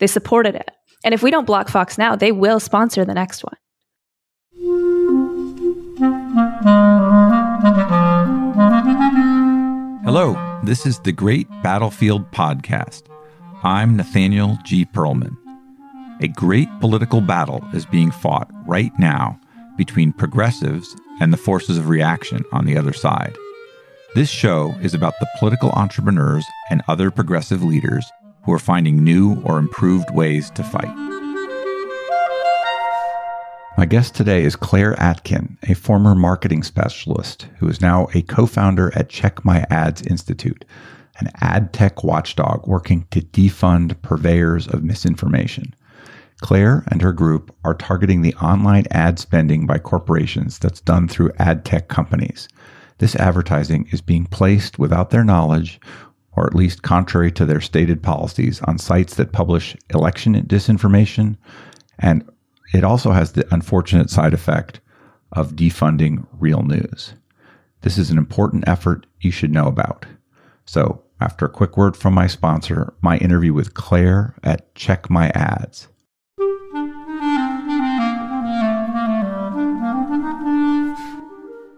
They supported it. And if we don't block Fox now, they will sponsor the next one. Hello, this is the Great Battlefield Podcast. I'm Nathaniel G. Pearlman. A great political battle is being fought right now between progressives and the forces of reaction on the other side. This show is about the political entrepreneurs and other progressive leaders who are finding new or improved ways to fight. My guest today is Claire Atkin, a former marketing specialist who is now a co founder at Check My Ads Institute, an ad tech watchdog working to defund purveyors of misinformation. Claire and her group are targeting the online ad spending by corporations that's done through ad tech companies. This advertising is being placed without their knowledge or at least contrary to their stated policies, on sites that publish election disinformation. And it also has the unfortunate side effect of defunding real news. This is an important effort you should know about. So, after a quick word from my sponsor, my interview with Claire at Check My Ads.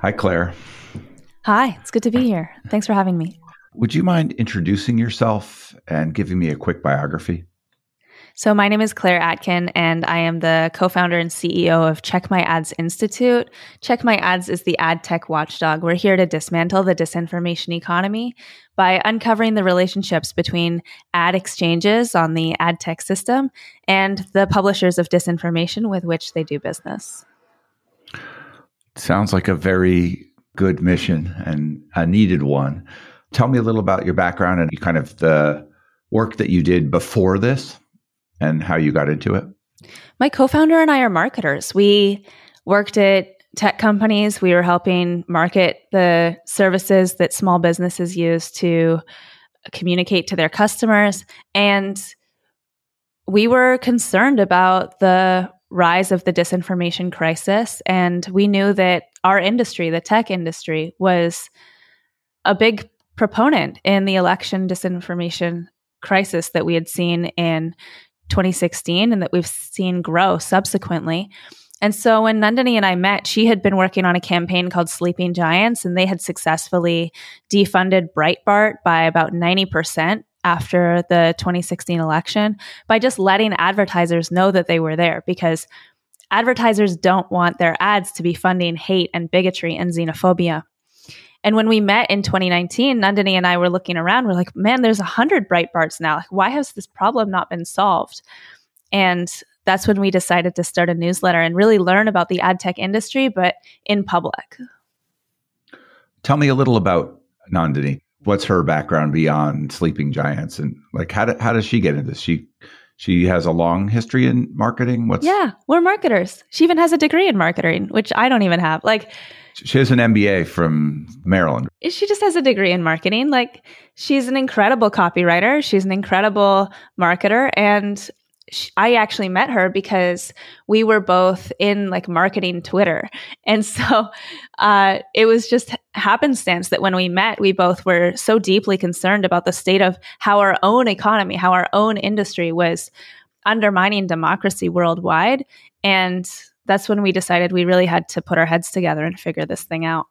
Hi, Claire. Hi, it's good to be here. Thanks for having me. Would you mind introducing yourself and giving me a quick biography? So, my name is Claire Atkin, and I am the co founder and CEO of Check My Ads Institute. Check My Ads is the ad tech watchdog. We're here to dismantle the disinformation economy by uncovering the relationships between ad exchanges on the ad tech system and the publishers of disinformation with which they do business. Sounds like a very good mission and a needed one. Tell me a little about your background and kind of the work that you did before this and how you got into it. My co founder and I are marketers. We worked at tech companies. We were helping market the services that small businesses use to communicate to their customers. And we were concerned about the rise of the disinformation crisis. And we knew that our industry, the tech industry, was a big proponent in the election disinformation crisis that we had seen in 2016 and that we've seen grow subsequently. And so when Nandini and I met, she had been working on a campaign called Sleeping Giants, and they had successfully defunded Breitbart by about 90% after the 2016 election by just letting advertisers know that they were there because advertisers don't want their ads to be funding hate and bigotry and xenophobia. And when we met in 2019, Nandini and I were looking around. We're like, man, there's a hundred Breitbarts now. Why has this problem not been solved? And that's when we decided to start a newsletter and really learn about the ad tech industry, but in public. Tell me a little about Nandini what's her background beyond Sleeping Giants, and like how do, how does she get into this? She she has a long history in marketing. What's yeah, we're marketers. She even has a degree in marketing, which I don't even have. Like she has an MBA from Maryland. She just has a degree in marketing. Like she's an incredible copywriter. She's an incredible marketer, and I actually met her because we were both in like marketing Twitter. And so uh, it was just happenstance that when we met, we both were so deeply concerned about the state of how our own economy, how our own industry was undermining democracy worldwide. And that's when we decided we really had to put our heads together and figure this thing out.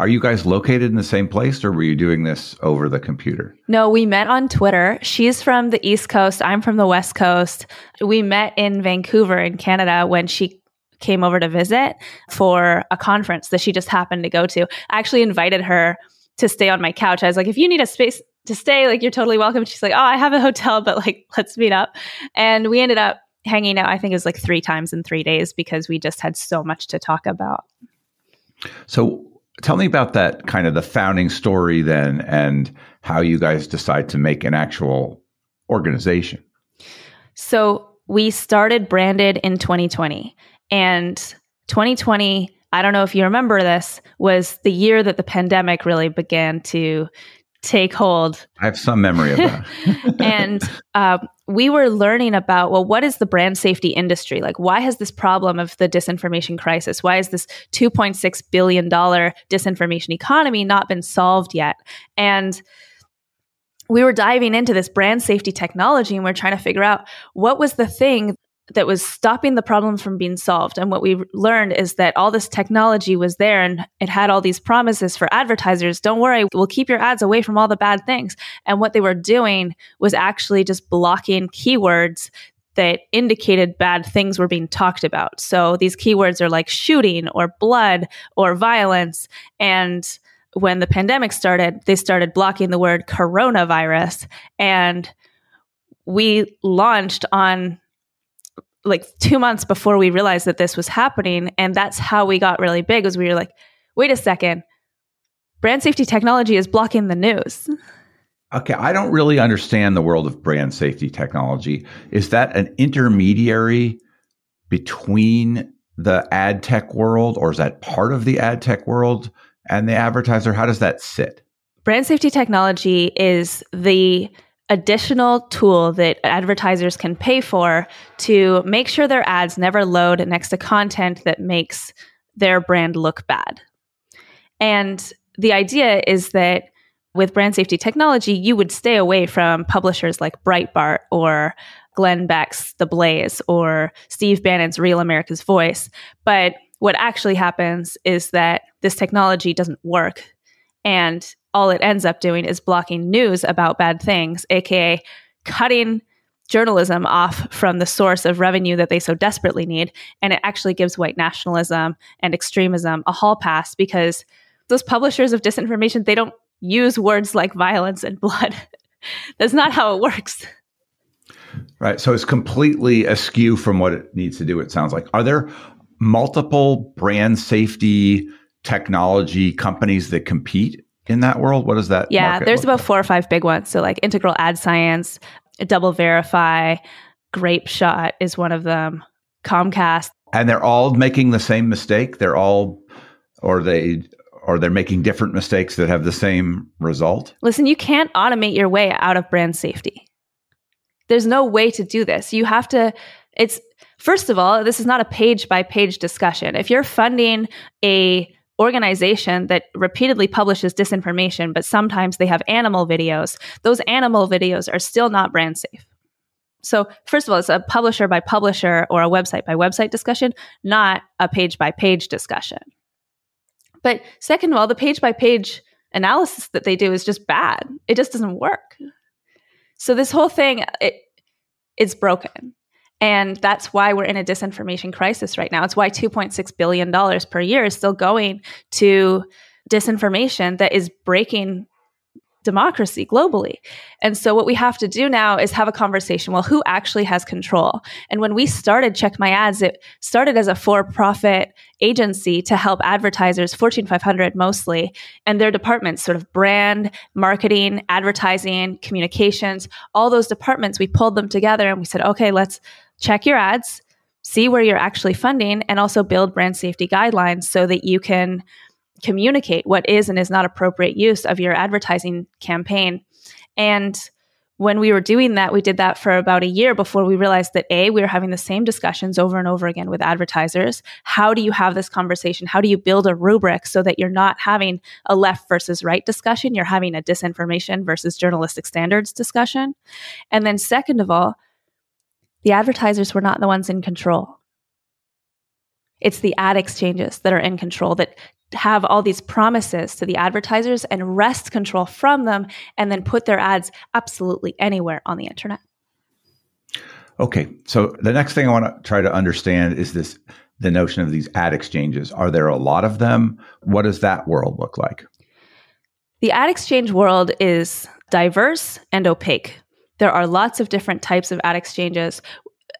Are you guys located in the same place or were you doing this over the computer? No, we met on Twitter. She's from the East Coast. I'm from the West Coast. We met in Vancouver in Canada when she came over to visit for a conference that she just happened to go to. I actually invited her to stay on my couch. I was like, if you need a space to stay, like you're totally welcome. She's like, oh, I have a hotel, but like let's meet up. And we ended up hanging out, I think it was like three times in three days because we just had so much to talk about. So tell me about that kind of the founding story then and how you guys decide to make an actual organization. So we started branded in 2020 and 2020 I don't know if you remember this was the year that the pandemic really began to take hold. I have some memory of that. and uh, we were learning about well, what is the brand safety industry? Like, why has this problem of the disinformation crisis? Why is this $2.6 billion disinformation economy not been solved yet? And we were diving into this brand safety technology and we're trying to figure out what was the thing that was stopping the problem from being solved. And what we learned is that all this technology was there and it had all these promises for advertisers. Don't worry, we'll keep your ads away from all the bad things. And what they were doing was actually just blocking keywords that indicated bad things were being talked about. So these keywords are like shooting or blood or violence. And when the pandemic started, they started blocking the word coronavirus. And we launched on like two months before we realized that this was happening. And that's how we got really big was we were like, wait a second, brand safety technology is blocking the news. Okay, I don't really understand the world of brand safety technology. Is that an intermediary between the ad tech world, or is that part of the ad tech world and the advertiser? How does that sit? Brand safety technology is the additional tool that advertisers can pay for to make sure their ads never load next to content that makes their brand look bad. And the idea is that with brand safety technology, you would stay away from publishers like Breitbart or Glenn Beck's The Blaze or Steve Bannon's Real America's Voice. But what actually happens is that this technology doesn't work and all it ends up doing is blocking news about bad things, aka cutting journalism off from the source of revenue that they so desperately need. And it actually gives white nationalism and extremism a hall pass because those publishers of disinformation, they don't use words like violence and blood. That's not how it works. Right. So it's completely askew from what it needs to do, it sounds like. Are there multiple brand safety technology companies that compete in that world? What is that? Yeah, there's about like? four or five big ones. So like Integral Ad Science, Double Verify, Grape Shot is one of them. Comcast. And they're all making the same mistake. They're all, or they, or they're making different mistakes that have the same result. Listen, you can't automate your way out of brand safety. There's no way to do this. You have to. It's first of all, this is not a page by page discussion. If you're funding a organization that repeatedly publishes disinformation, but sometimes they have animal videos, those animal videos are still not brand safe. So, first of all, it's a publisher by publisher or a website by website discussion, not a page by page discussion. But second of all, the page by page analysis that they do is just bad. It just doesn't work. So this whole thing it it's broken. And that's why we're in a disinformation crisis right now. It's why $2.6 billion per year is still going to disinformation that is breaking democracy globally. And so what we have to do now is have a conversation. Well, who actually has control? And when we started Check My Ads, it started as a for-profit agency to help advertisers, Fortune 500 mostly, and their departments, sort of brand, marketing, advertising, communications, all those departments, we pulled them together and we said, okay, let's check your ads, see where you're actually funding, and also build brand safety guidelines so that you can communicate what is and is not appropriate use of your advertising campaign. And when we were doing that, we did that for about a year before we realized that A, we were having the same discussions over and over again with advertisers. How do you have this conversation? How do you build a rubric so that you're not having a left versus right discussion? You're having a disinformation versus journalistic standards discussion. And then, second of all, the advertisers were not the ones in control. It's the ad exchanges that are in control that have all these promises to the advertisers and wrest control from them and then put their ads absolutely anywhere on the internet. Okay. So the next thing I want to try to understand is this the notion of these ad exchanges. Are there a lot of them? What does that world look like? The ad exchange world is diverse and opaque. There are lots of different types of ad exchanges.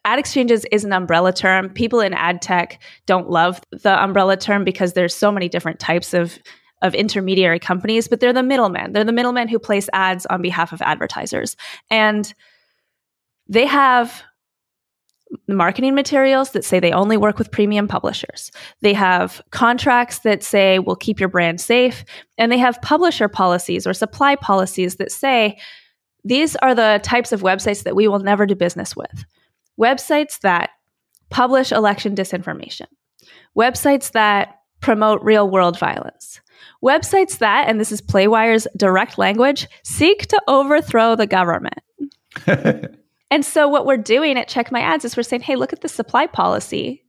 Ad exchanges is an umbrella term. People in ad tech don't love the umbrella term because there's so many different types of of intermediary companies, but they're the middlemen. They're the middlemen who place ads on behalf of advertisers. And they have marketing materials that say they only work with premium publishers. They have contracts that say we'll keep your brand safe. And they have publisher policies or supply policies that say these are the types of websites that we will never do business with. Websites that publish election disinformation, websites that promote real world violence, websites that, and this is Playwire's direct language, seek to overthrow the government. And so what we're doing at Check My Ads is we're saying, hey, look at the supply policy.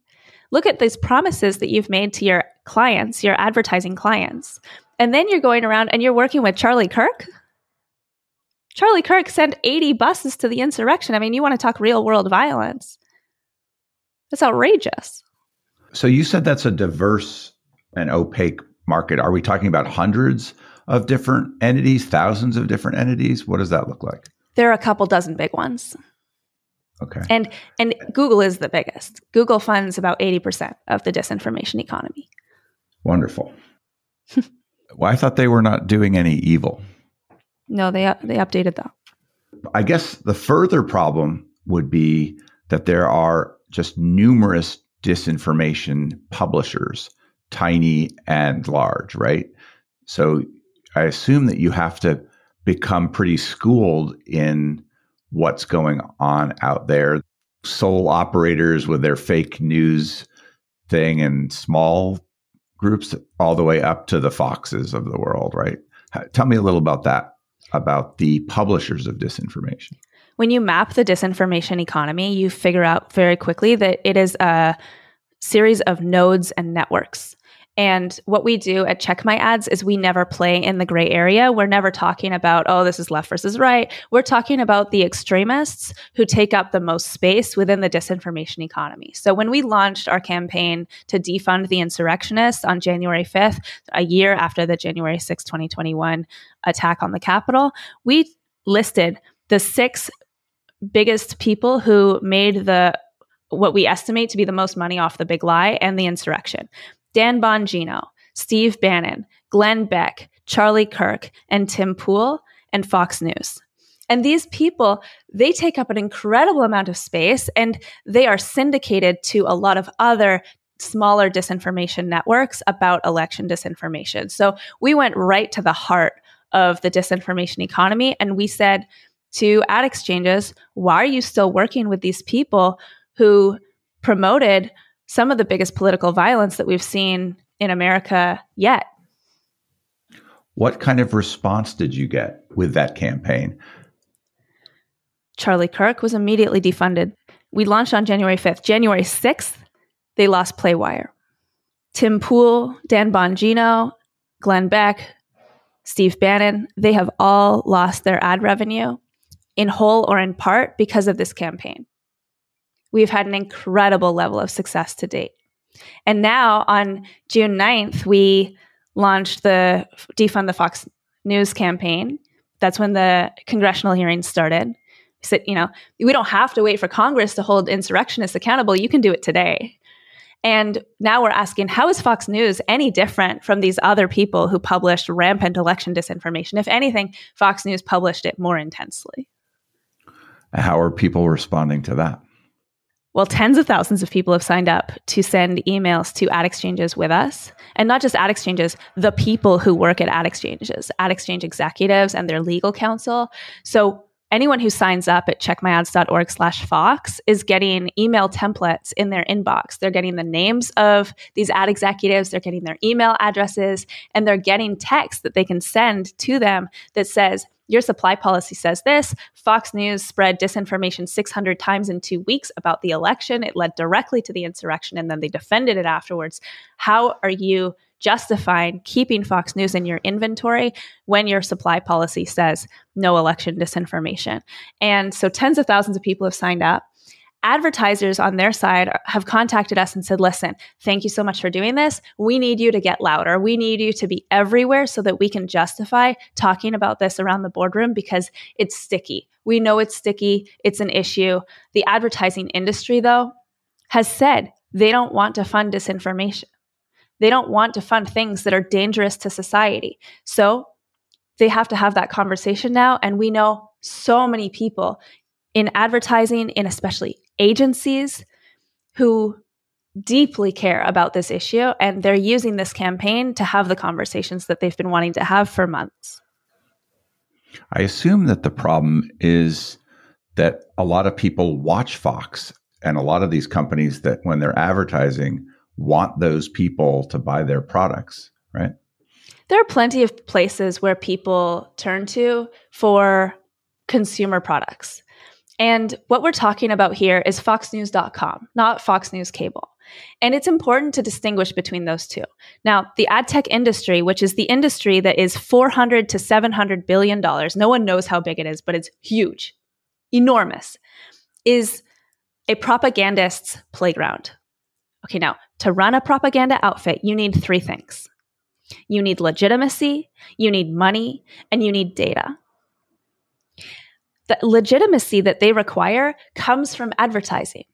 Look at these promises that you've made to your clients, your advertising clients. And then you're going around and you're working with Charlie Kirk. Charlie Kirk sent 80 buses to the insurrection. I mean, you want to talk real world violence. That's outrageous. So you said that's a diverse and opaque market. Are we talking about hundreds of different entities, thousands of different entities? What does that look like? There are a couple dozen big ones. Okay. And and Google is the biggest. Google funds about 80% of the disinformation economy. Wonderful. well, I thought they were not doing any evil. No, they they updated that. I guess the further problem would be that there are just numerous disinformation publishers, tiny and large, right? So I assume that you have to become pretty schooled in what's going on out there. Sole operators with their fake news thing and small groups all the way up to the Foxes of the world, right? Tell me a little about that, about the publishers of disinformation. When you map the disinformation economy, you figure out very quickly that it is a series of nodes and networks. And what we do at Check My Ads is we never play in the gray area. We're never talking about, oh, this is left versus right. We're talking about the extremists who take up the most space within the disinformation economy. So when we launched our campaign to defund the insurrectionists on January 5th, a year after the January 6, 2021 attack on the Capitol, we listed the six biggest people who made the what we estimate to be the most money off the big lie and the insurrection. Dan Bongino, Steve Bannon, Glenn Beck, Charlie Kirk, and Tim Pool, and Fox News. And these people, they take up an incredible amount of space and they are syndicated to a lot of other smaller disinformation networks about election disinformation. So we went right to the heart of the disinformation economy and we said to ad exchanges, why are you still working with these people who promoted some of the biggest political violence that we've seen in America yet. What kind of response did you get with that campaign? Charlie Kirk was immediately defunded. We launched on January 5th. January 6th, they lost Playwire. Tim Pool, Dan Bongino, Glenn Beck, Steve Bannon, they have all lost their ad revenue in whole or in part because of this campaign we've had an incredible level of success to date. And now on June 9th, we launched the Defund the Fox News campaign. That's when the congressional hearings started. We said, you know, we don't have to wait for Congress to hold insurrectionists accountable. You can do it today. And now we're asking, how is Fox News any different from these other people who published rampant election disinformation? If anything, Fox News published it more intensely. How are people responding to that? Well, tens of thousands of people have signed up to send emails to ad exchanges with us. And not just ad exchanges, the people who work at ad exchanges, ad exchange executives and their legal counsel. So anyone who signs up at checkmyads.org slash fox is getting email templates in their inbox they're getting the names of these ad executives they're getting their email addresses and they're getting text that they can send to them that says your supply policy says this. Fox News spread disinformation 600 times in two weeks about the election. It led directly to the insurrection, and then they defended it afterwards. How are you justifying keeping Fox News in your inventory when your supply policy says no election disinformation. And so tens of thousands of people have signed up advertisers on their side have contacted us and said, listen, thank you so much for doing this. We need you to get louder. We need you to be everywhere so that we can justify talking about this around the boardroom because it's sticky. We know it's sticky, it's an issue. The advertising industry, though, has said they don't want to fund disinformation. They don't want to fund things that are dangerous to society. So they have to have that conversation now. And we know so many people in advertising, in especially agencies who deeply care about this issue and they're using this campaign to have the conversations that they've been wanting to have for months. I assume that the problem is that a lot of people watch Fox and a lot of these companies that when they're advertising want those people to buy their products, right? There are plenty of places where people turn to for consumer products. And what we're talking about here is foxnews.com, not Fox News Cable. And it's important to distinguish between those two. Now, the ad tech industry, which is the industry that is 400 to 700 billion dollars, no one knows how big it is, but it's huge, enormous, is a propagandist's playground. Okay, now, to run a propaganda outfit, you need three things. You need legitimacy, you need money, and you need data the legitimacy that they require comes from advertising.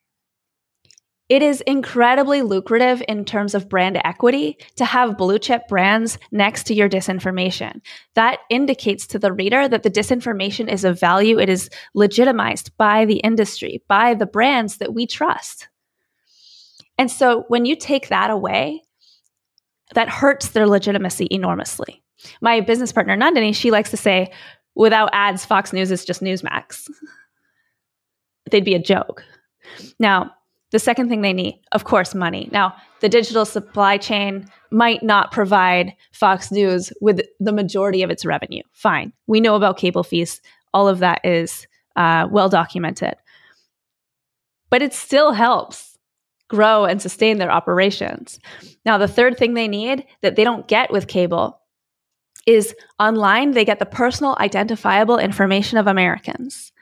It is incredibly lucrative in terms of brand equity to have blue chip brands next to your disinformation. That indicates to the reader that the disinformation is of value. It is legitimized by the industry, by the brands that we trust. And so when you take that away, that hurts their legitimacy enormously. My business partner, Nandini, she likes to say, without ads, Fox News is just Newsmax. They'd be a joke. Now, the second thing they need, of course, money. Now, the digital supply chain might not provide Fox News with the majority of its revenue. Fine. We know about cable fees. All of that is uh, well documented. But it still helps grow and sustain their operations. Now, the third thing they need that they don't get with cable is online, they get the personal identifiable information of Americans.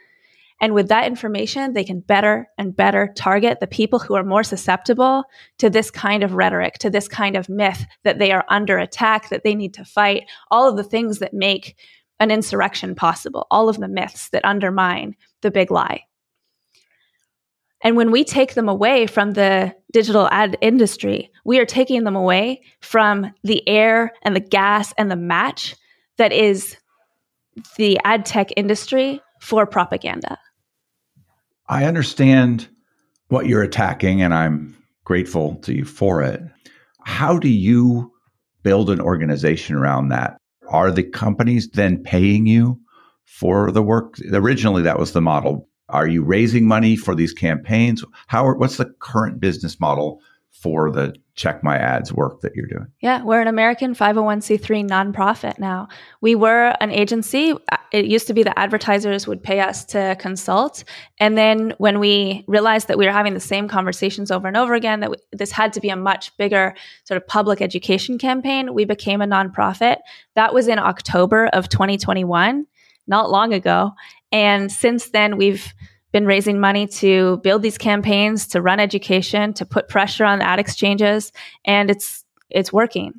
And with that information, they can better and better target the people who are more susceptible to this kind of rhetoric, to this kind of myth that they are under attack, that they need to fight, all of the things that make an insurrection possible, all of the myths that undermine the big lie. And when we take them away from the digital ad industry, we are taking them away from the air and the gas and the match that is the ad tech industry for propaganda. I understand what you're attacking, and I'm grateful to you for it. How do you build an organization around that? Are the companies then paying you for the work? Originally, that was the model. Are you raising money for these campaigns? How are, what's the current business model for the check my ads work that you're doing? Yeah, we're an American 501c3 nonprofit now. We were an agency. It used to be that advertisers would pay us to consult. And then when we realized that we were having the same conversations over and over again, that this had to be a much bigger sort of public education campaign, we became a nonprofit. That was in October of 2021, not long ago. And since then, we've been raising money to build these campaigns, to run education, to put pressure on ad exchanges, and it's it's working.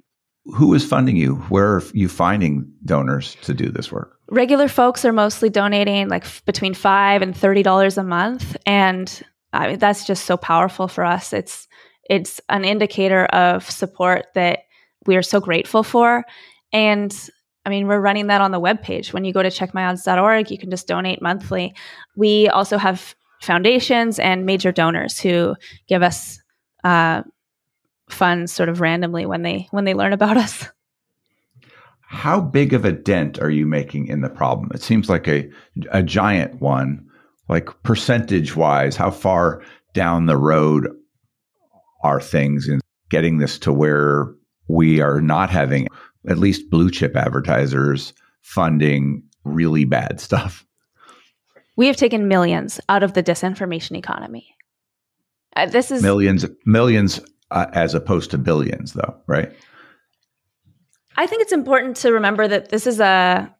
Who is funding you? Where are you finding donors to do this work? Regular folks are mostly donating like f- between five and thirty dollars a month, and I mean, that's just so powerful for us. It's it's an indicator of support that we are so grateful for, and I mean, we're running that on the webpage. When you go to checkmyads.org, you can just donate monthly. We also have foundations and major donors who give us uh, funds sort of randomly when they when they learn about us. How big of a dent are you making in the problem? It seems like a a giant one. Like percentage wise, how far down the road are things in getting this to where we are not having at least blue chip advertisers funding really bad stuff. We have taken millions out of the disinformation economy. Uh, this is millions, millions uh, as opposed to billions, though, right? I think it's important to remember that this is a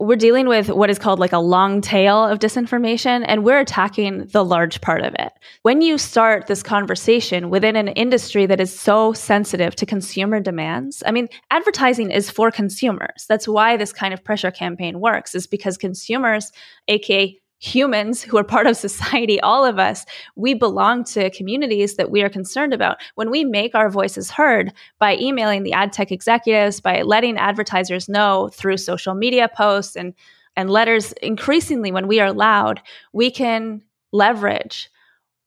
we're dealing with what is called like a long tail of disinformation and we're attacking the large part of it. When you start this conversation within an industry that is so sensitive to consumer demands, I mean, advertising is for consumers. That's why this kind of pressure campaign works is because consumers, aka humans who are part of society, all of us, we belong to communities that we are concerned about. When we make our voices heard by emailing the ad tech executives, by letting advertisers know through social media posts and, and letters, increasingly when we are loud, we can leverage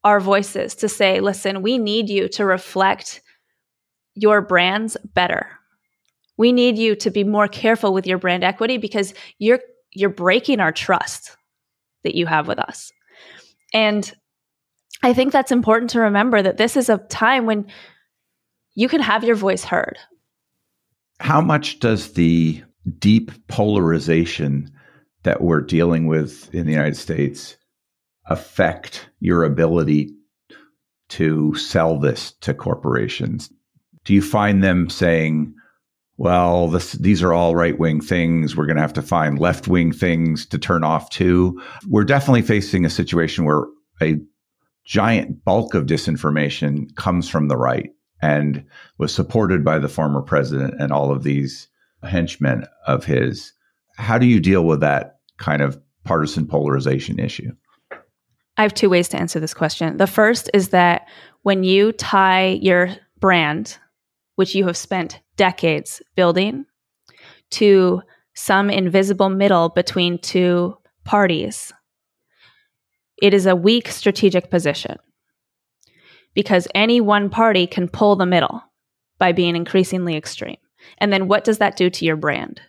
our voices to say, listen, we need you to reflect your brands better. We need you to be more careful with your brand equity because you're you're breaking our trust that you have with us. And I think that's important to remember that this is a time when you can have your voice heard. How much does the deep polarization that we're dealing with in the United States affect your ability to sell this to corporations? Do you find them saying, well, this, these are all right wing things. We're going to have to find left wing things to turn off too. We're definitely facing a situation where a giant bulk of disinformation comes from the right and was supported by the former president and all of these henchmen of his. How do you deal with that kind of partisan polarization issue? I have two ways to answer this question. The first is that when you tie your brand, which you have spent decades building to some invisible middle between two parties. It is a weak strategic position because any one party can pull the middle by being increasingly extreme. And then what does that do to your brand?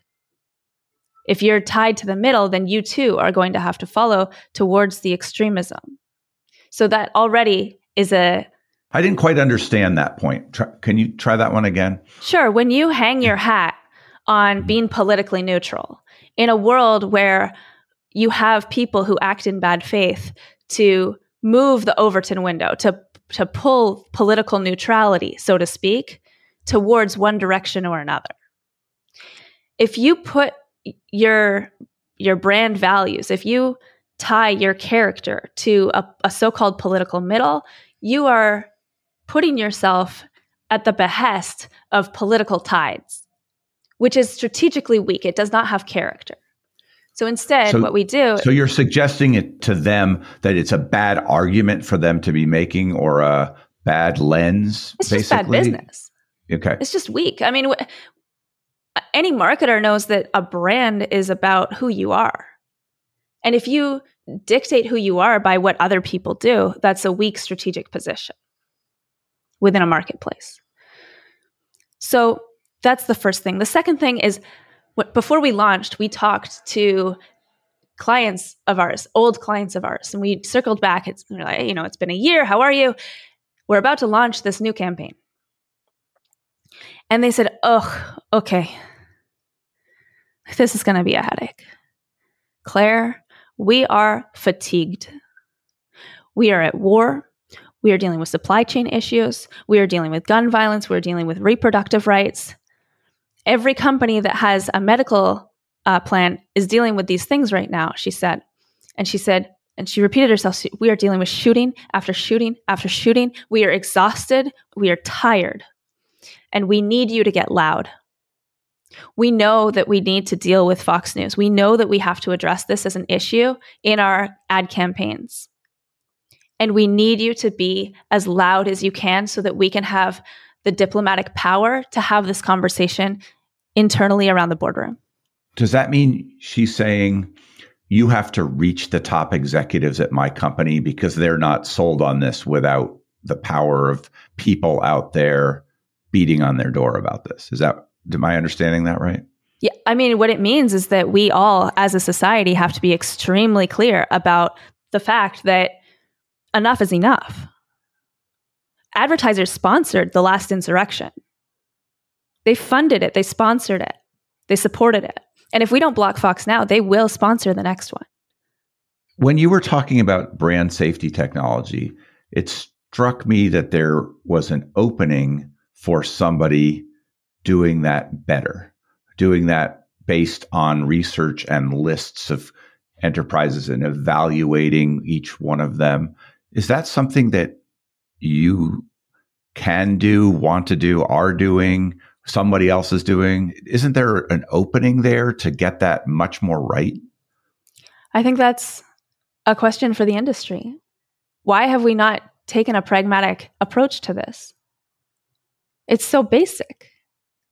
If you're tied to the middle, then you too are going to have to follow towards the extremism. So that already is a I didn't quite understand that point. Try, can you try that one again? Sure. When you hang your hat on mm-hmm. being politically neutral in a world where you have people who act in bad faith to move the Overton window, to, to pull political neutrality, so to speak, towards one direction or another. If you put your your brand values, if you tie your character to a, a so-called political middle, you are putting yourself at the behest of political tides, which is strategically weak. It does not have character. So instead, so, what we do. So you're suggesting it to them that it's a bad argument for them to be making or a bad lens? It's basically? just bad business. Okay. It's just weak. I mean, any marketer knows that a brand is about who you are. And if you dictate who you are by what other people do, that's a weak strategic position within a marketplace. So that's the first thing. The second thing is what, before we launched, we talked to clients of ours, old clients of ours, and we circled back. It's like, you know, it's been a year. How are you? We're about to launch this new campaign. And they said, Oh, okay. This is going to be a headache. Claire, we are fatigued. We are at war. We are dealing with supply chain issues. We are dealing with gun violence. We're dealing with reproductive rights. Every company that has a medical uh, plan is dealing with these things right now, she said. And she said, and she repeated herself, we are dealing with shooting after shooting after shooting. We are exhausted. We are tired. And we need you to get loud. We know that we need to deal with Fox News. We know that we have to address this as an issue in our ad campaigns. And we need you to be as loud as you can so that we can have the diplomatic power to have this conversation internally around the boardroom. Does that mean she's saying you have to reach the top executives at my company because they're not sold on this without the power of people out there beating on their door about this? Is that, am I understanding that right? Yeah, I mean, what it means is that we all, as a society, have to be extremely clear about the fact that enough is enough. Advertisers sponsored the last insurrection. They funded it, they sponsored it, they supported it. And if we don't block Fox now, they will sponsor the next one. When you were talking about brand safety technology, it struck me that there was an opening for somebody doing that better, doing that based on research and lists of enterprises and evaluating each one of them. Is that something that you can do, want to do, are doing, somebody else is doing? Isn't there an opening there to get that much more right? I think that's a question for the industry. Why have we not taken a pragmatic approach to this? It's so basic.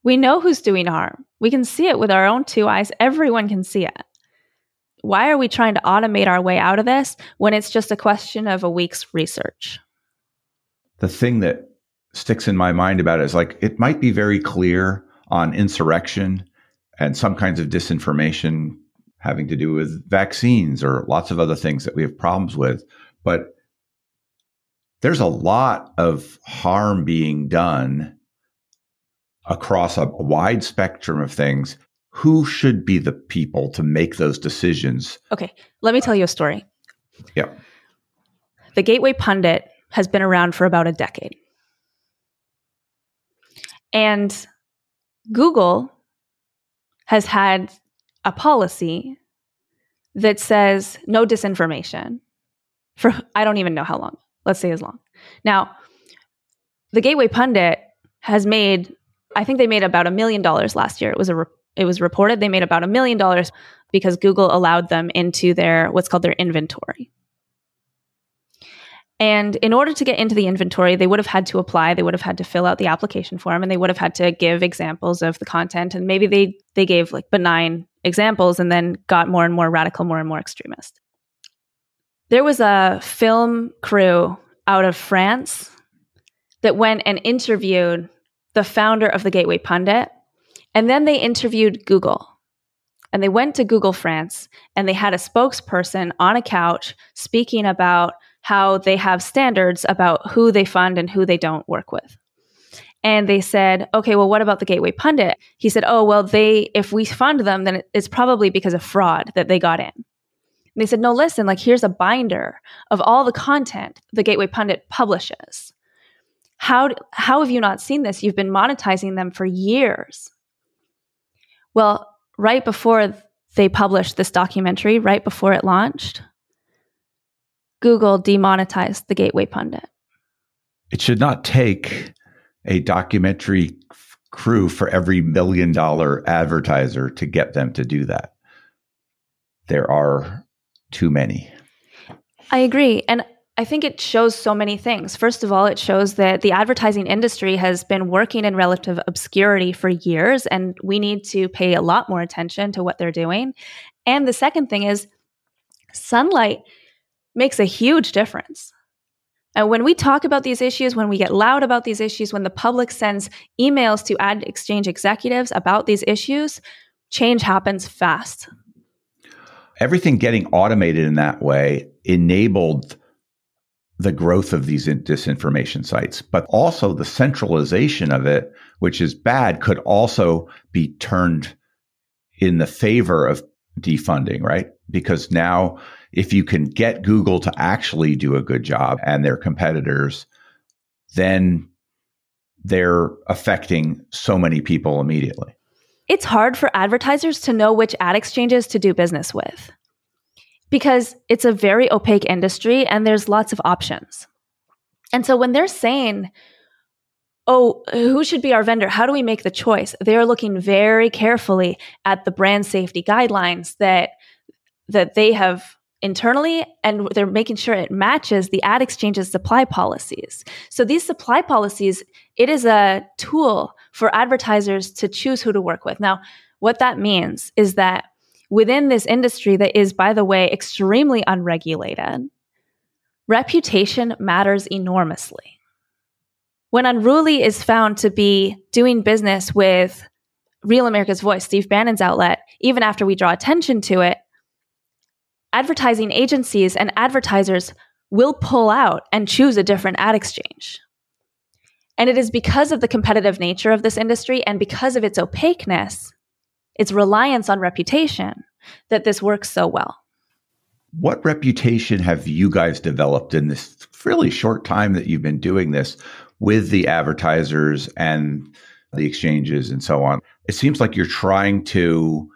We know who's doing harm. We can see it with our own two eyes. Everyone can see it. Why are we trying to automate our way out of this when it's just a question of a week's research? The thing that sticks in my mind about it is like it might be very clear on insurrection and some kinds of disinformation having to do with vaccines or lots of other things that we have problems with. But there's a lot of harm being done across a wide spectrum of things. Who should be the people to make those decisions? Okay, let me tell you a story. Yeah. The Gateway Pundit has been around for about a decade. And Google has had a policy that says no disinformation for I don't even know how long. Let's say as long. Now, the Gateway Pundit has made I think they made about a million dollars last year. It was a re- it was reported they made about a million dollars because Google allowed them into their what's called their inventory. And in order to get into the inventory, they would have had to apply, they would have had to fill out the application form and they would have had to give examples of the content and maybe they they gave like benign examples and then got more and more radical, more and more extremist. There was a film crew out of France that went and interviewed the founder of the Gateway Pundit and then they interviewed Google. And they went to Google France and they had a spokesperson on a couch speaking about how they have standards about who they fund and who they don't work with. And they said, okay, well, what about the Gateway Pundit? He said, oh, well, they, if we fund them, then it's probably because of fraud that they got in. And they said, no, listen, like here's a binder of all the content the Gateway Pundit publishes. How, how have you not seen this? You've been monetizing them for years. Well, right before they published this documentary, right before it launched, Google demonetized the Gateway Pundit. It should not take a documentary crew for every million dollar advertiser to get them to do that. There are too many. I agree. And I think it shows so many things. First of all, it shows that the advertising industry has been working in relative obscurity for years, and we need to pay a lot more attention to what they're doing. And the second thing is, sunlight makes a huge difference. And when we talk about these issues, when we get loud about these issues, when the public sends emails to ad exchange executives about these issues, change happens fast. Everything getting automated in that way enabled the growth of these disinformation sites, but also the centralization of it, which is bad, could also be turned in the favor of defunding, right? Because now if you can get Google to actually do a good job and their competitors, then they're affecting so many people immediately. It's hard for advertisers to know which ad exchanges to do business with because it's a very opaque industry and there's lots of options. And so when they're saying, oh, who should be our vendor? How do we make the choice? They're looking very carefully at the brand safety guidelines that that they have internally and they're making sure it matches the ad exchange's supply policies. So these supply policies, it is a tool for advertisers to choose who to work with. Now, what that means is that within this industry that is, by the way, extremely unregulated, reputation matters enormously. When Unruly is found to be doing business with Real America's Voice, Steve Bannon's outlet, even after we draw attention to it, advertising agencies and advertisers will pull out and choose a different ad exchange. And it is because of the competitive nature of this industry and because of its opaqueness, its reliance on reputation, that this works so well. What reputation have you guys developed in this fairly short time that you've been doing this with the advertisers and the exchanges and so on. It seems like you're trying to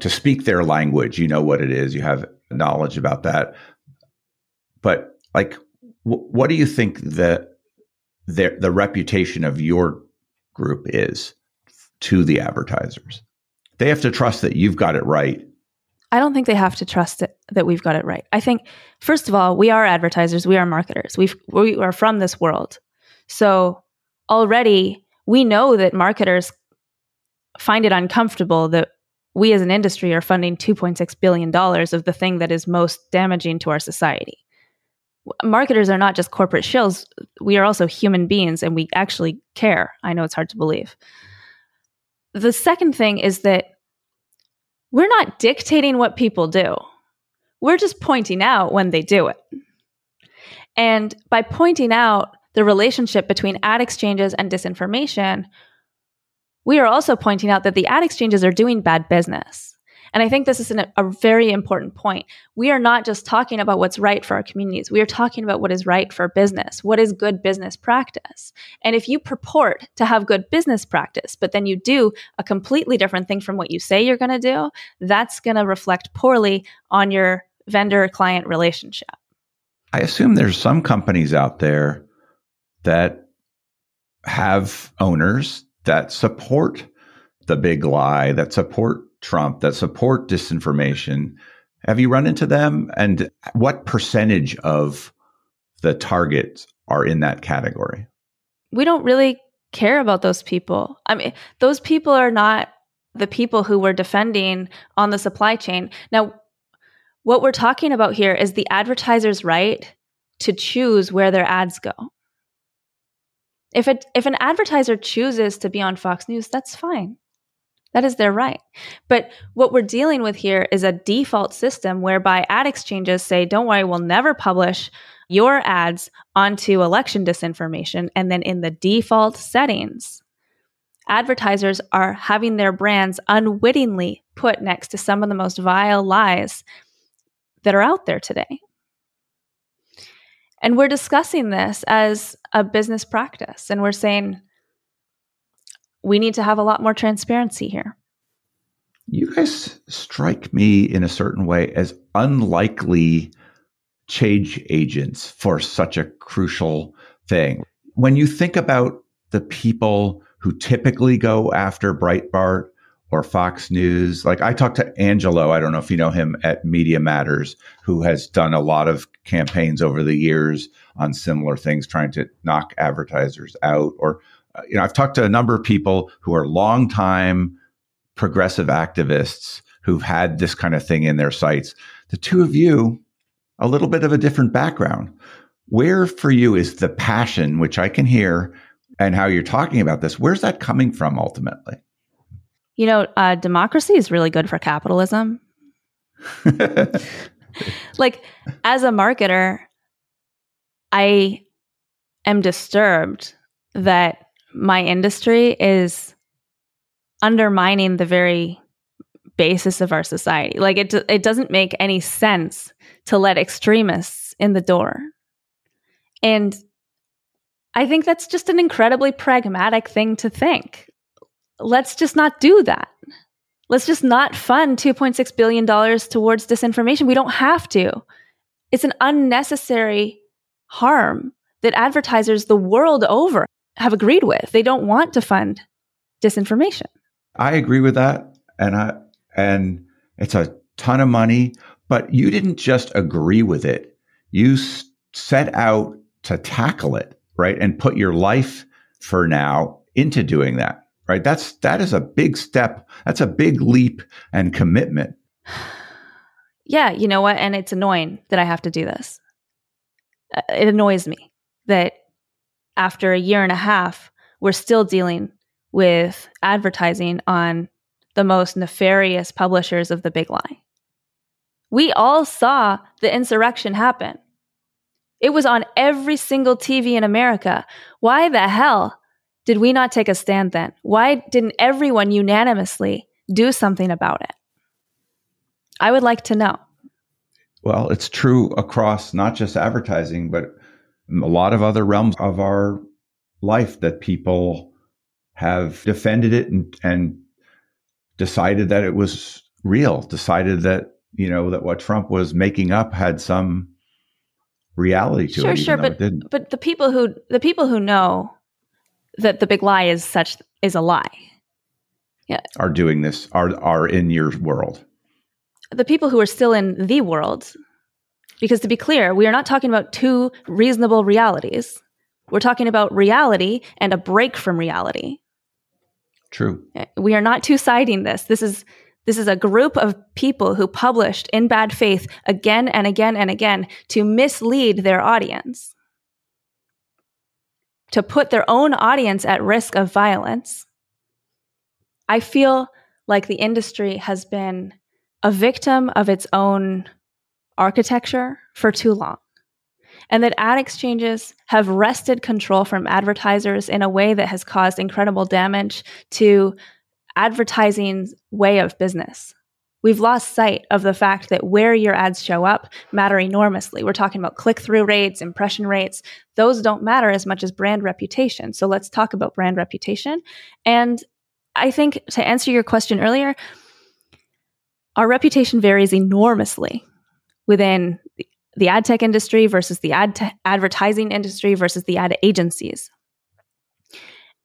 to speak their language. You know what it is. You have knowledge about that. But like, what do you think the the the reputation of your group is to the advertisers? They have to trust that you've got it right. I don't think they have to trust it, that we've got it right. I think, first of all, we are advertisers, we are marketers, we we are from this world. So already we know that marketers find it uncomfortable that we as an industry are funding $2.6 billion of the thing that is most damaging to our society. Marketers are not just corporate shills, we are also human beings and we actually care. I know it's hard to believe. The second thing is that we're not dictating what people do, we're just pointing out when they do it. And by pointing out the relationship between ad exchanges and disinformation, we are also pointing out that the ad exchanges are doing bad business. And I think this is an, a very important point. We are not just talking about what's right for our communities. We are talking about what is right for business. What is good business practice? And if you purport to have good business practice, but then you do a completely different thing from what you say you're going to do, that's going to reflect poorly on your vendor client relationship. I assume there's some companies out there that have owners that support the big lie, that support Trump, that support disinformation. Have you run into them? And what percentage of the targets are in that category? We don't really care about those people. I mean, those people are not the people who we're defending on the supply chain. Now, what we're talking about here is the advertiser's right to choose where their ads go. If it if an advertiser chooses to be on Fox News, that's fine. That is their right. But what we're dealing with here is a default system whereby ad exchanges say, don't worry, we'll never publish your ads onto election disinformation. And then in the default settings, advertisers are having their brands unwittingly put next to some of the most vile lies that are out there today. And we're discussing this as a business practice. And we're saying, we need to have a lot more transparency here. You guys strike me in a certain way as unlikely change agents for such a crucial thing. When you think about the people who typically go after Breitbart or Fox News, like I talked to Angelo, I don't know if you know him at Media Matters, who has done a lot of campaigns over the years on similar things, trying to knock advertisers out or you know, I've talked to a number of people who are longtime progressive activists who've had this kind of thing in their sights. The two of you, a little bit of a different background. Where for you is the passion, which I can hear, and how you're talking about this? Where's that coming from ultimately? You know, uh, democracy is really good for capitalism. like, as a marketer, I am disturbed that my industry is undermining the very basis of our society. Like it it doesn't make any sense to let extremists in the door. And I think that's just an incredibly pragmatic thing to think. Let's just not do that. Let's just not fund $2.6 billion towards disinformation. We don't have to. It's an unnecessary harm that advertisers the world over have agreed with. They don't want to fund disinformation. I agree with that. And I, and it's a ton of money, but you didn't just agree with it. You s- set out to tackle it, right? And put your life for now into doing that, right? That's, that is a big step. That's a big leap and commitment. Yeah. You know what? And it's annoying that I have to do this. Uh, it annoys me that after a year and a half, we're still dealing with advertising on the most nefarious publishers of the big lie. We all saw the insurrection happen. It was on every single TV in America. Why the hell did we not take a stand then? Why didn't everyone unanimously do something about it? I would like to know. Well, it's true across not just advertising, but a lot of other realms of our life that people have defended it and, and decided that it was real, decided that, you know, that what Trump was making up had some reality to sure, it. Sure, sure, but but the people who the people who know that the big lie is such is a lie. Yeah. Are doing this are are in your world. The people who are still in the world because to be clear, we are not talking about two reasonable realities. We're talking about reality and a break from reality. True. We are not two siding this. This is this is a group of people who published in bad faith again and again and again to mislead their audience, to put their own audience at risk of violence. I feel like the industry has been a victim of its own architecture for too long and that ad exchanges have wrested control from advertisers in a way that has caused incredible damage to advertising's way of business. We've lost sight of the fact that where your ads show up matter enormously. We're talking about click through rates, impression rates. Those don't matter as much as brand reputation. So let's talk about brand reputation. And I think to answer your question earlier, our reputation varies enormously within the ad tech industry versus the ad te- advertising industry versus the ad agencies.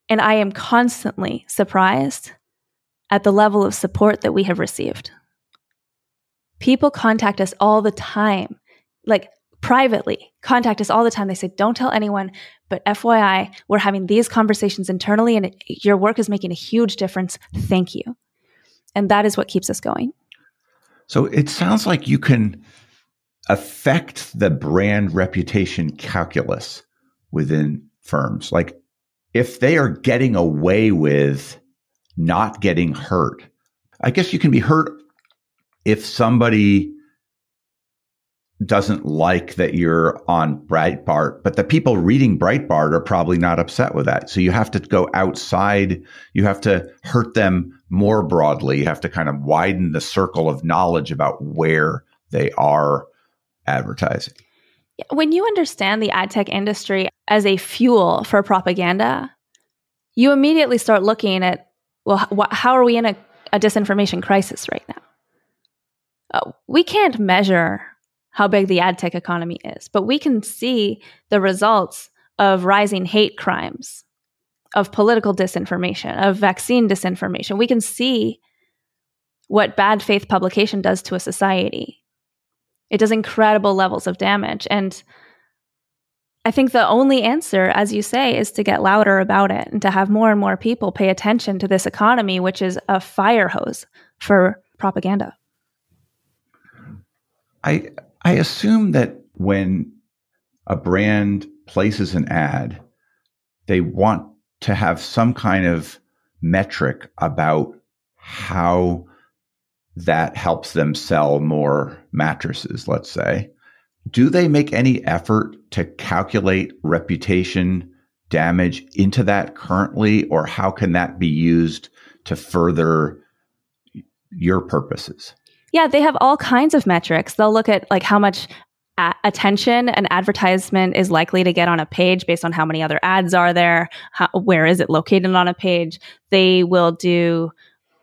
And I am constantly surprised at the level of support that we have received. People contact us all the time, like privately, contact us all the time. They say, Don't tell anyone, but FYI, we're having these conversations internally and it, your work is making a huge difference. Thank you. And that is what keeps us going. So it sounds like you can affect the brand reputation calculus within firms. Like if they are getting away with not getting hurt, I guess you can be hurt if somebody doesn't like that you're on Breitbart, but the people reading Breitbart are probably not upset with that. So you have to go outside. You have to hurt them more broadly. You have to kind of widen the circle of knowledge about where they are advertising. When you understand the ad tech industry as a fuel for propaganda, you immediately start looking at, well, wh- how are we in a, a disinformation crisis right now? Uh, we can't measure how big the ad tech economy is, but we can see the results of rising hate crimes, of political disinformation, of vaccine disinformation. We can see what bad faith publication does to a society. It does incredible levels of damage. And I think the only answer, as you say, is to get louder about it and to have more and more people pay attention to this economy, which is a fire hose for propaganda. I I assume that when a brand places an ad, they want to have some kind of metric about how that helps them sell more mattresses, let's say. Do they make any effort to calculate reputation damage into that currently, or how can that be used to further your purposes? Yeah, they have all kinds of metrics. They'll look at like how much a- attention an advertisement is likely to get on a page based on how many other ads are there, how, where is it located on a page. They will do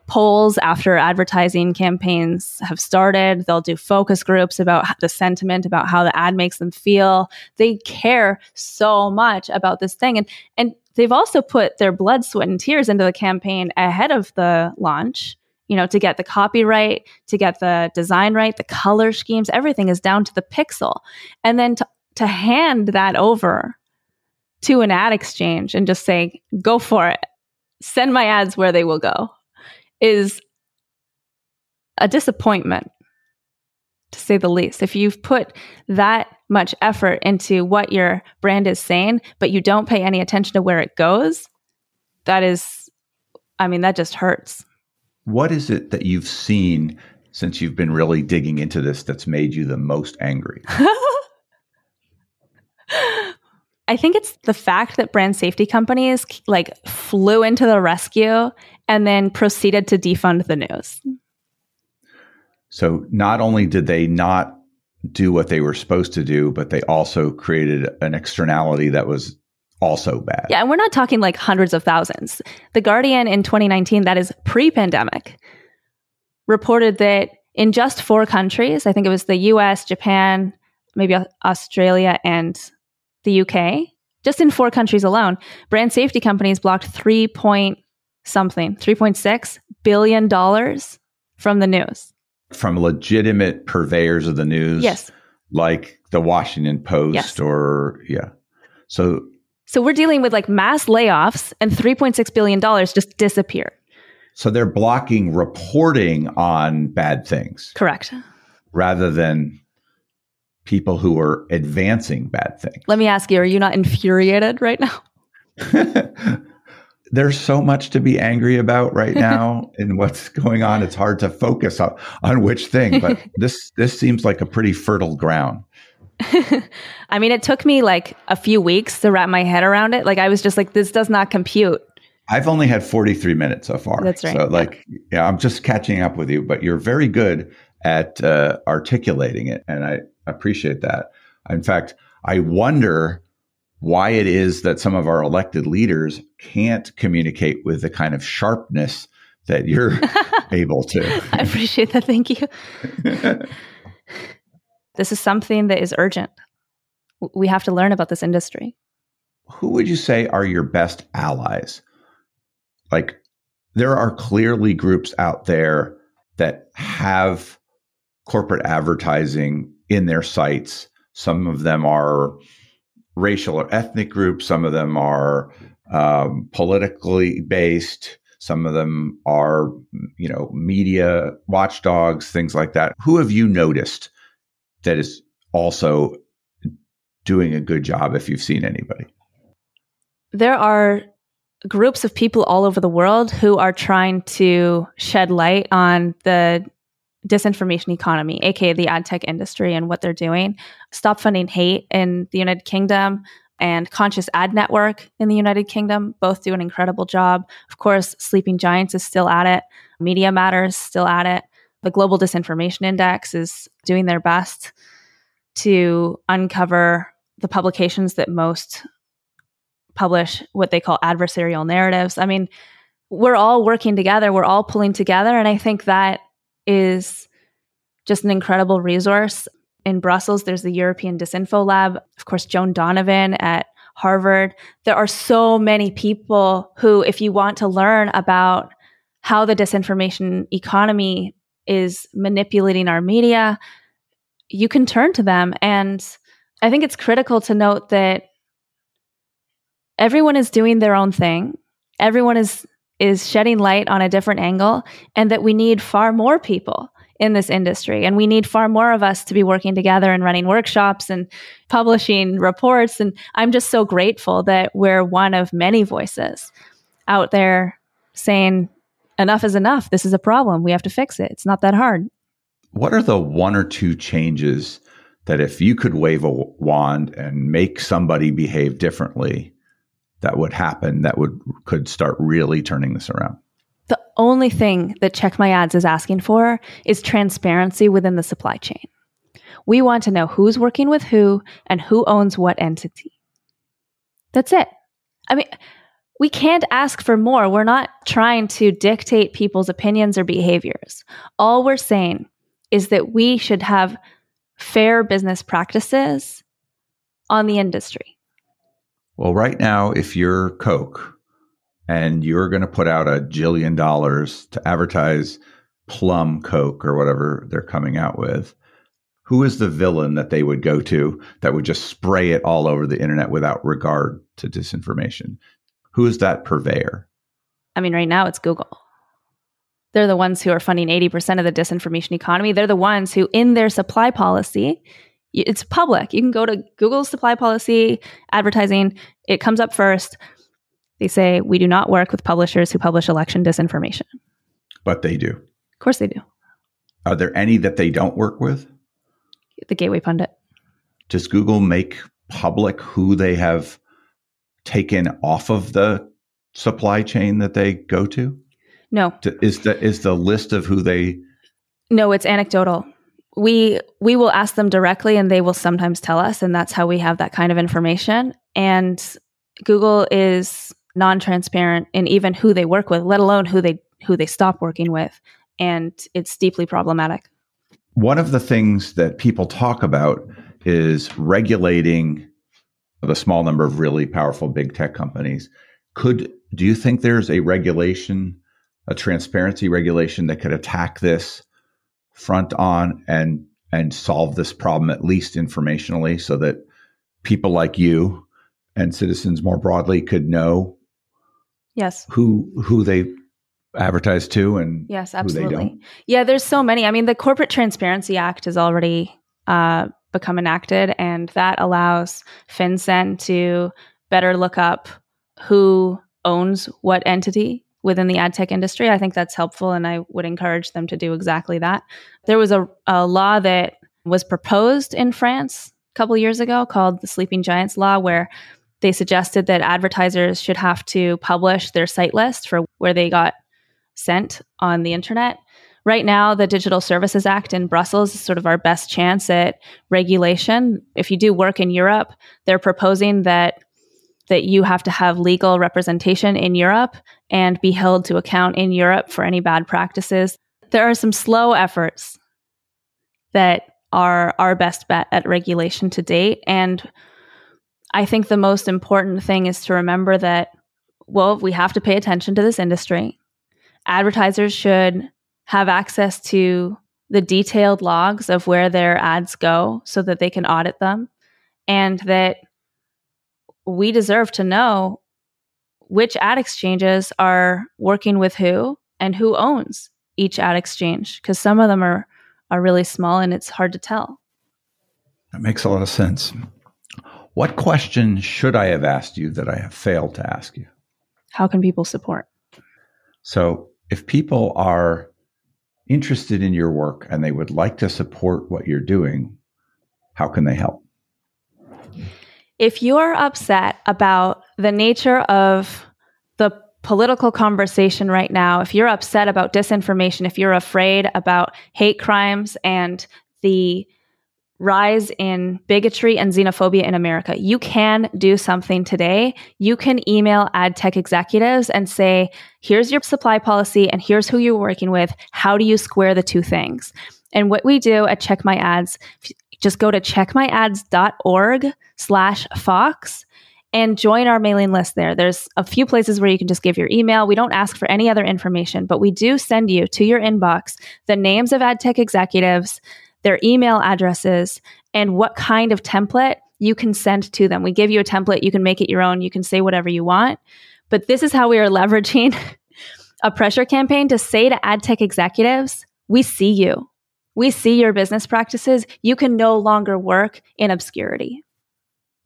polls after advertising campaigns have started. They'll do focus groups about the sentiment, about how the ad makes them feel. They care so much about this thing. And, and they've also put their blood, sweat, and tears into the campaign ahead of the launch. You know, to get the copyright, to get the design right, the color schemes, everything is down to the pixel. And then to, to hand that over to an ad exchange and just say, go for it. Send my ads where they will go is a disappointment, to say the least. If you've put that much effort into what your brand is saying, but you don't pay any attention to where it goes, that is, I mean, that just hurts. What is it that you've seen since you've been really digging into this that's made you the most angry? I think it's the fact that brand safety companies like flew into the rescue and then proceeded to defund the news. So not only did they not do what they were supposed to do, but they also created an externality that was also bad. Yeah, and we're not talking like hundreds of thousands. The Guardian in 2019, that is pre pandemic, reported that in just four countries, I think it was the US, Japan, maybe Australia, and the UK, just in four countries alone, brand safety companies blocked 3 point something, 3.6 billion dollars from the news. From legitimate purveyors of the news. Yes. Like the Washington Post Yes. or yeah. So So we're dealing with like mass layoffs and 3.6 billion dollars just disappear. so they're blocking reporting on bad things Correct. rather than people who are advancing bad things. Let me ask you, are you not infuriated right now? There's so much to be angry about right now and what's going on. It's hard to focus on, on which thing, but this this seems like a pretty fertile ground. I mean, it took me like a few weeks to wrap my head around it. Like I was just like, this does not compute. I've only had 43 minutes so far. That's right. So like, yeah, I'm just catching up with you, but you're very good at uh, articulating it, and I appreciate that. In fact, I wonder why it is that some of our elected leaders can't communicate with the kind of sharpness that you're able to. I appreciate that. Thank you. This is something that is urgent. We have to learn about this industry. Who would you say are your best allies? Like, there are clearly groups out there that have corporate advertising in their sights. Some of them are racial or ethnic groups, some of them are um, politically based. Some of them are, you know, media watchdogs, things like that. Who have you noticed that is also doing a good job if you've seen anybody? There are groups of people all over the world who are trying to shed light on the disinformation economy, aka the ad tech industry, and what they're doing. Stop Funding Hate in the United Kingdom and Conscious Ad Network in the United Kingdom both do an incredible job. Of course, Sleeping Giants is still at it, Media Matters still at it. The Global Disinformation Index is doing their best to uncover the publications that most publish what they call adversarial narratives. I mean, we're all working together, we're all pulling together. And I think that is just an incredible resource. In Brussels, there's the European Disinfo Lab. Of course, Joan Donovan at Harvard. There are so many people who, if you want to learn about how the disinformation economy is manipulating our media, you can turn to them. And I think it's critical to note that everyone is doing their own thing. Everyone is is shedding light on a different angle and that we need far more people in this industry and we need far more of us to be working together and running workshops and publishing reports and I'm just so grateful that we're one of many voices out there saying enough is enough. This is a problem. We have to fix it. It's not that hard. What are the one or two changes that if you could wave a wand and make somebody behave differently, that would happen that would could start really turning this around? The only thing that Check My Ads is asking for is transparency within the supply chain. We want to know who's working with who and who owns what entity. That's it. I mean, we can't ask for more. We're not trying to dictate people's opinions or behaviors. All we're saying is that we should have fair business practices on the industry. Well, right now, if you're Coke and you're going to put out a jillion dollars to advertise Plum Coke or whatever they're coming out with, who is the villain that they would go to that would just spray it all over the internet without regard to disinformation? Who is that purveyor? I mean, right now it's Google. They're the ones who are funding 80% of the disinformation economy. They're the ones who, in their supply policy, it's public. You can go to Google's supply policy, advertising, it comes up first. They say, we do not work with publishers who publish election disinformation. But they do. Of course they do. Are there any that they don't work with? The Gateway Pundit. Does Google make public who they have taken off of the supply chain that they go to? No, Is the is the list of who they no, it's anecdotal. We we will ask them directly and they will sometimes tell us and that's how we have that kind of information and Google is non-transparent in even who they work with, let alone who they who they stop working with, and it's deeply problematic. One of the things that people talk about is regulating the small number of really powerful big tech companies. Could do you think there's a regulation, a transparency regulation that could attack this front on and and solve this problem at least informationally so that people like you and citizens more broadly could know yes. who who they advertise to and yes absolutely. yeah there's so many. I mean the corporate transparency act has already uh, become enacted and that allows fincen to better look up who owns what entity within the ad tech industry i think that's helpful and i would encourage them to do exactly that there was a, a law that was proposed in france a couple years ago called the sleeping giants law where they suggested that advertisers should have to publish their site list for where they got sent on the internet. Right now, the Digital Services Act in Brussels is sort of our best chance at regulation. If you do work in Europe, they're proposing that that you have to have legal representation in Europe and be held to account in Europe for any bad practices. There are some slow efforts that are our best bet at regulation to date and I think the most important thing is to remember that, well, we have to pay attention to this industry. Advertisers should have access to the detailed logs of where their ads go so that they can audit them, and that we deserve to know which ad exchanges are working with who and who owns each ad exchange because some of them are are really small and it's hard to tell. That makes a lot of sense. What question should I have asked you that I have failed to ask you? How can people support? So, if people are interested in your work and they would like to support what you're doing, how can they help? If you're upset about the nature of the political conversation right now, if you're upset about disinformation, if you're afraid about hate crimes and the rise in bigotry and xenophobia in America. You can do something today. You can email ad tech executives and say, here's your supply policy and here's who you're working with. How do you square the two things? And what we do at Check My Ads, just go to checkmyads.org slash Fox and join our mailing list there. There's a few places where you can just give your email. We don't ask for any other information, but we do send you to your inbox the names of ad tech executives, their email addresses, and what kind of template you can send to them. We give you a template, you can make it your own, you can say whatever you want. But this is how we are leveraging a pressure campaign to say to ad tech executives, we see you. We see your business practices. You can no longer work in obscurity.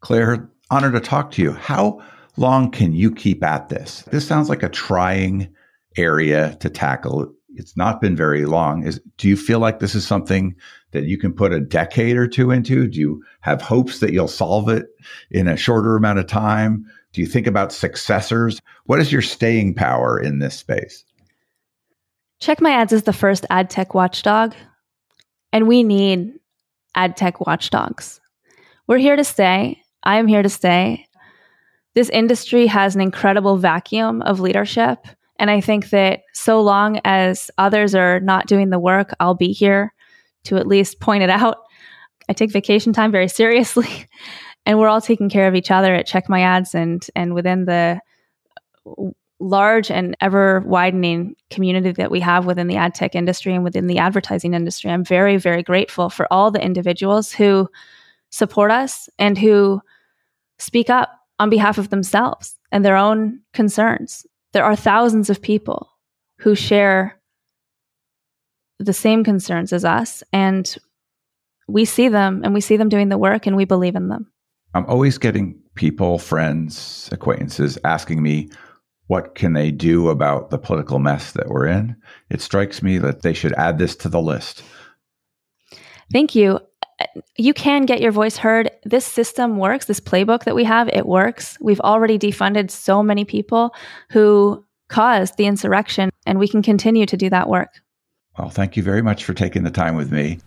Claire, honor to talk to you. How long can you keep at this? This sounds like a trying area to tackle. It's not been very long. Is do you feel like this is something that you can put a decade or two into? Do you have hopes that you'll solve it in a shorter amount of time? Do you think about successors? What is your staying power in this space? Check My Ads is the first ad tech watchdog, and we need ad tech watchdogs. We're here to stay. I am here to stay. This industry has an incredible vacuum of leadership. And I think that so long as others are not doing the work, I'll be here to at least point it out. I take vacation time very seriously, and we're all taking care of each other at Check My Ads and and within the large and ever widening community that we have within the ad tech industry and within the advertising industry. I'm very very grateful for all the individuals who support us and who speak up on behalf of themselves and their own concerns. There are thousands of people who share the same concerns as us and we see them and we see them doing the work and we believe in them. I'm always getting people, friends, acquaintances asking me what can they do about the political mess that we're in. It strikes me that they should add this to the list. Thank you. You can get your voice heard. This system works. This playbook that we have, it works. We've already defunded so many people who caused the insurrection, and we can continue to do that work. Well, thank you very much for taking the time with me.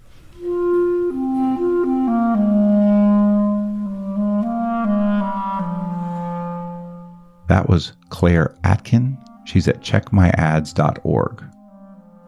That was Claire Atkin. She's at checkmyads.org.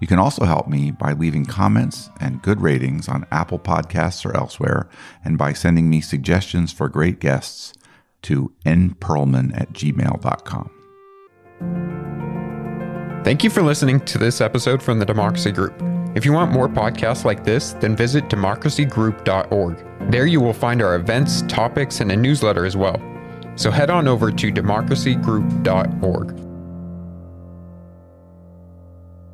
You can also help me by leaving comments and good ratings on Apple Podcasts or elsewhere, and by sending me suggestions for great guests to nperlman at gmail.com. Thank you for listening to this episode from the Democracy Group. If you want more podcasts like this, then visit democracygroup.org. There you will find our events, topics, and a newsletter as well. So head on over to democracygroup.org.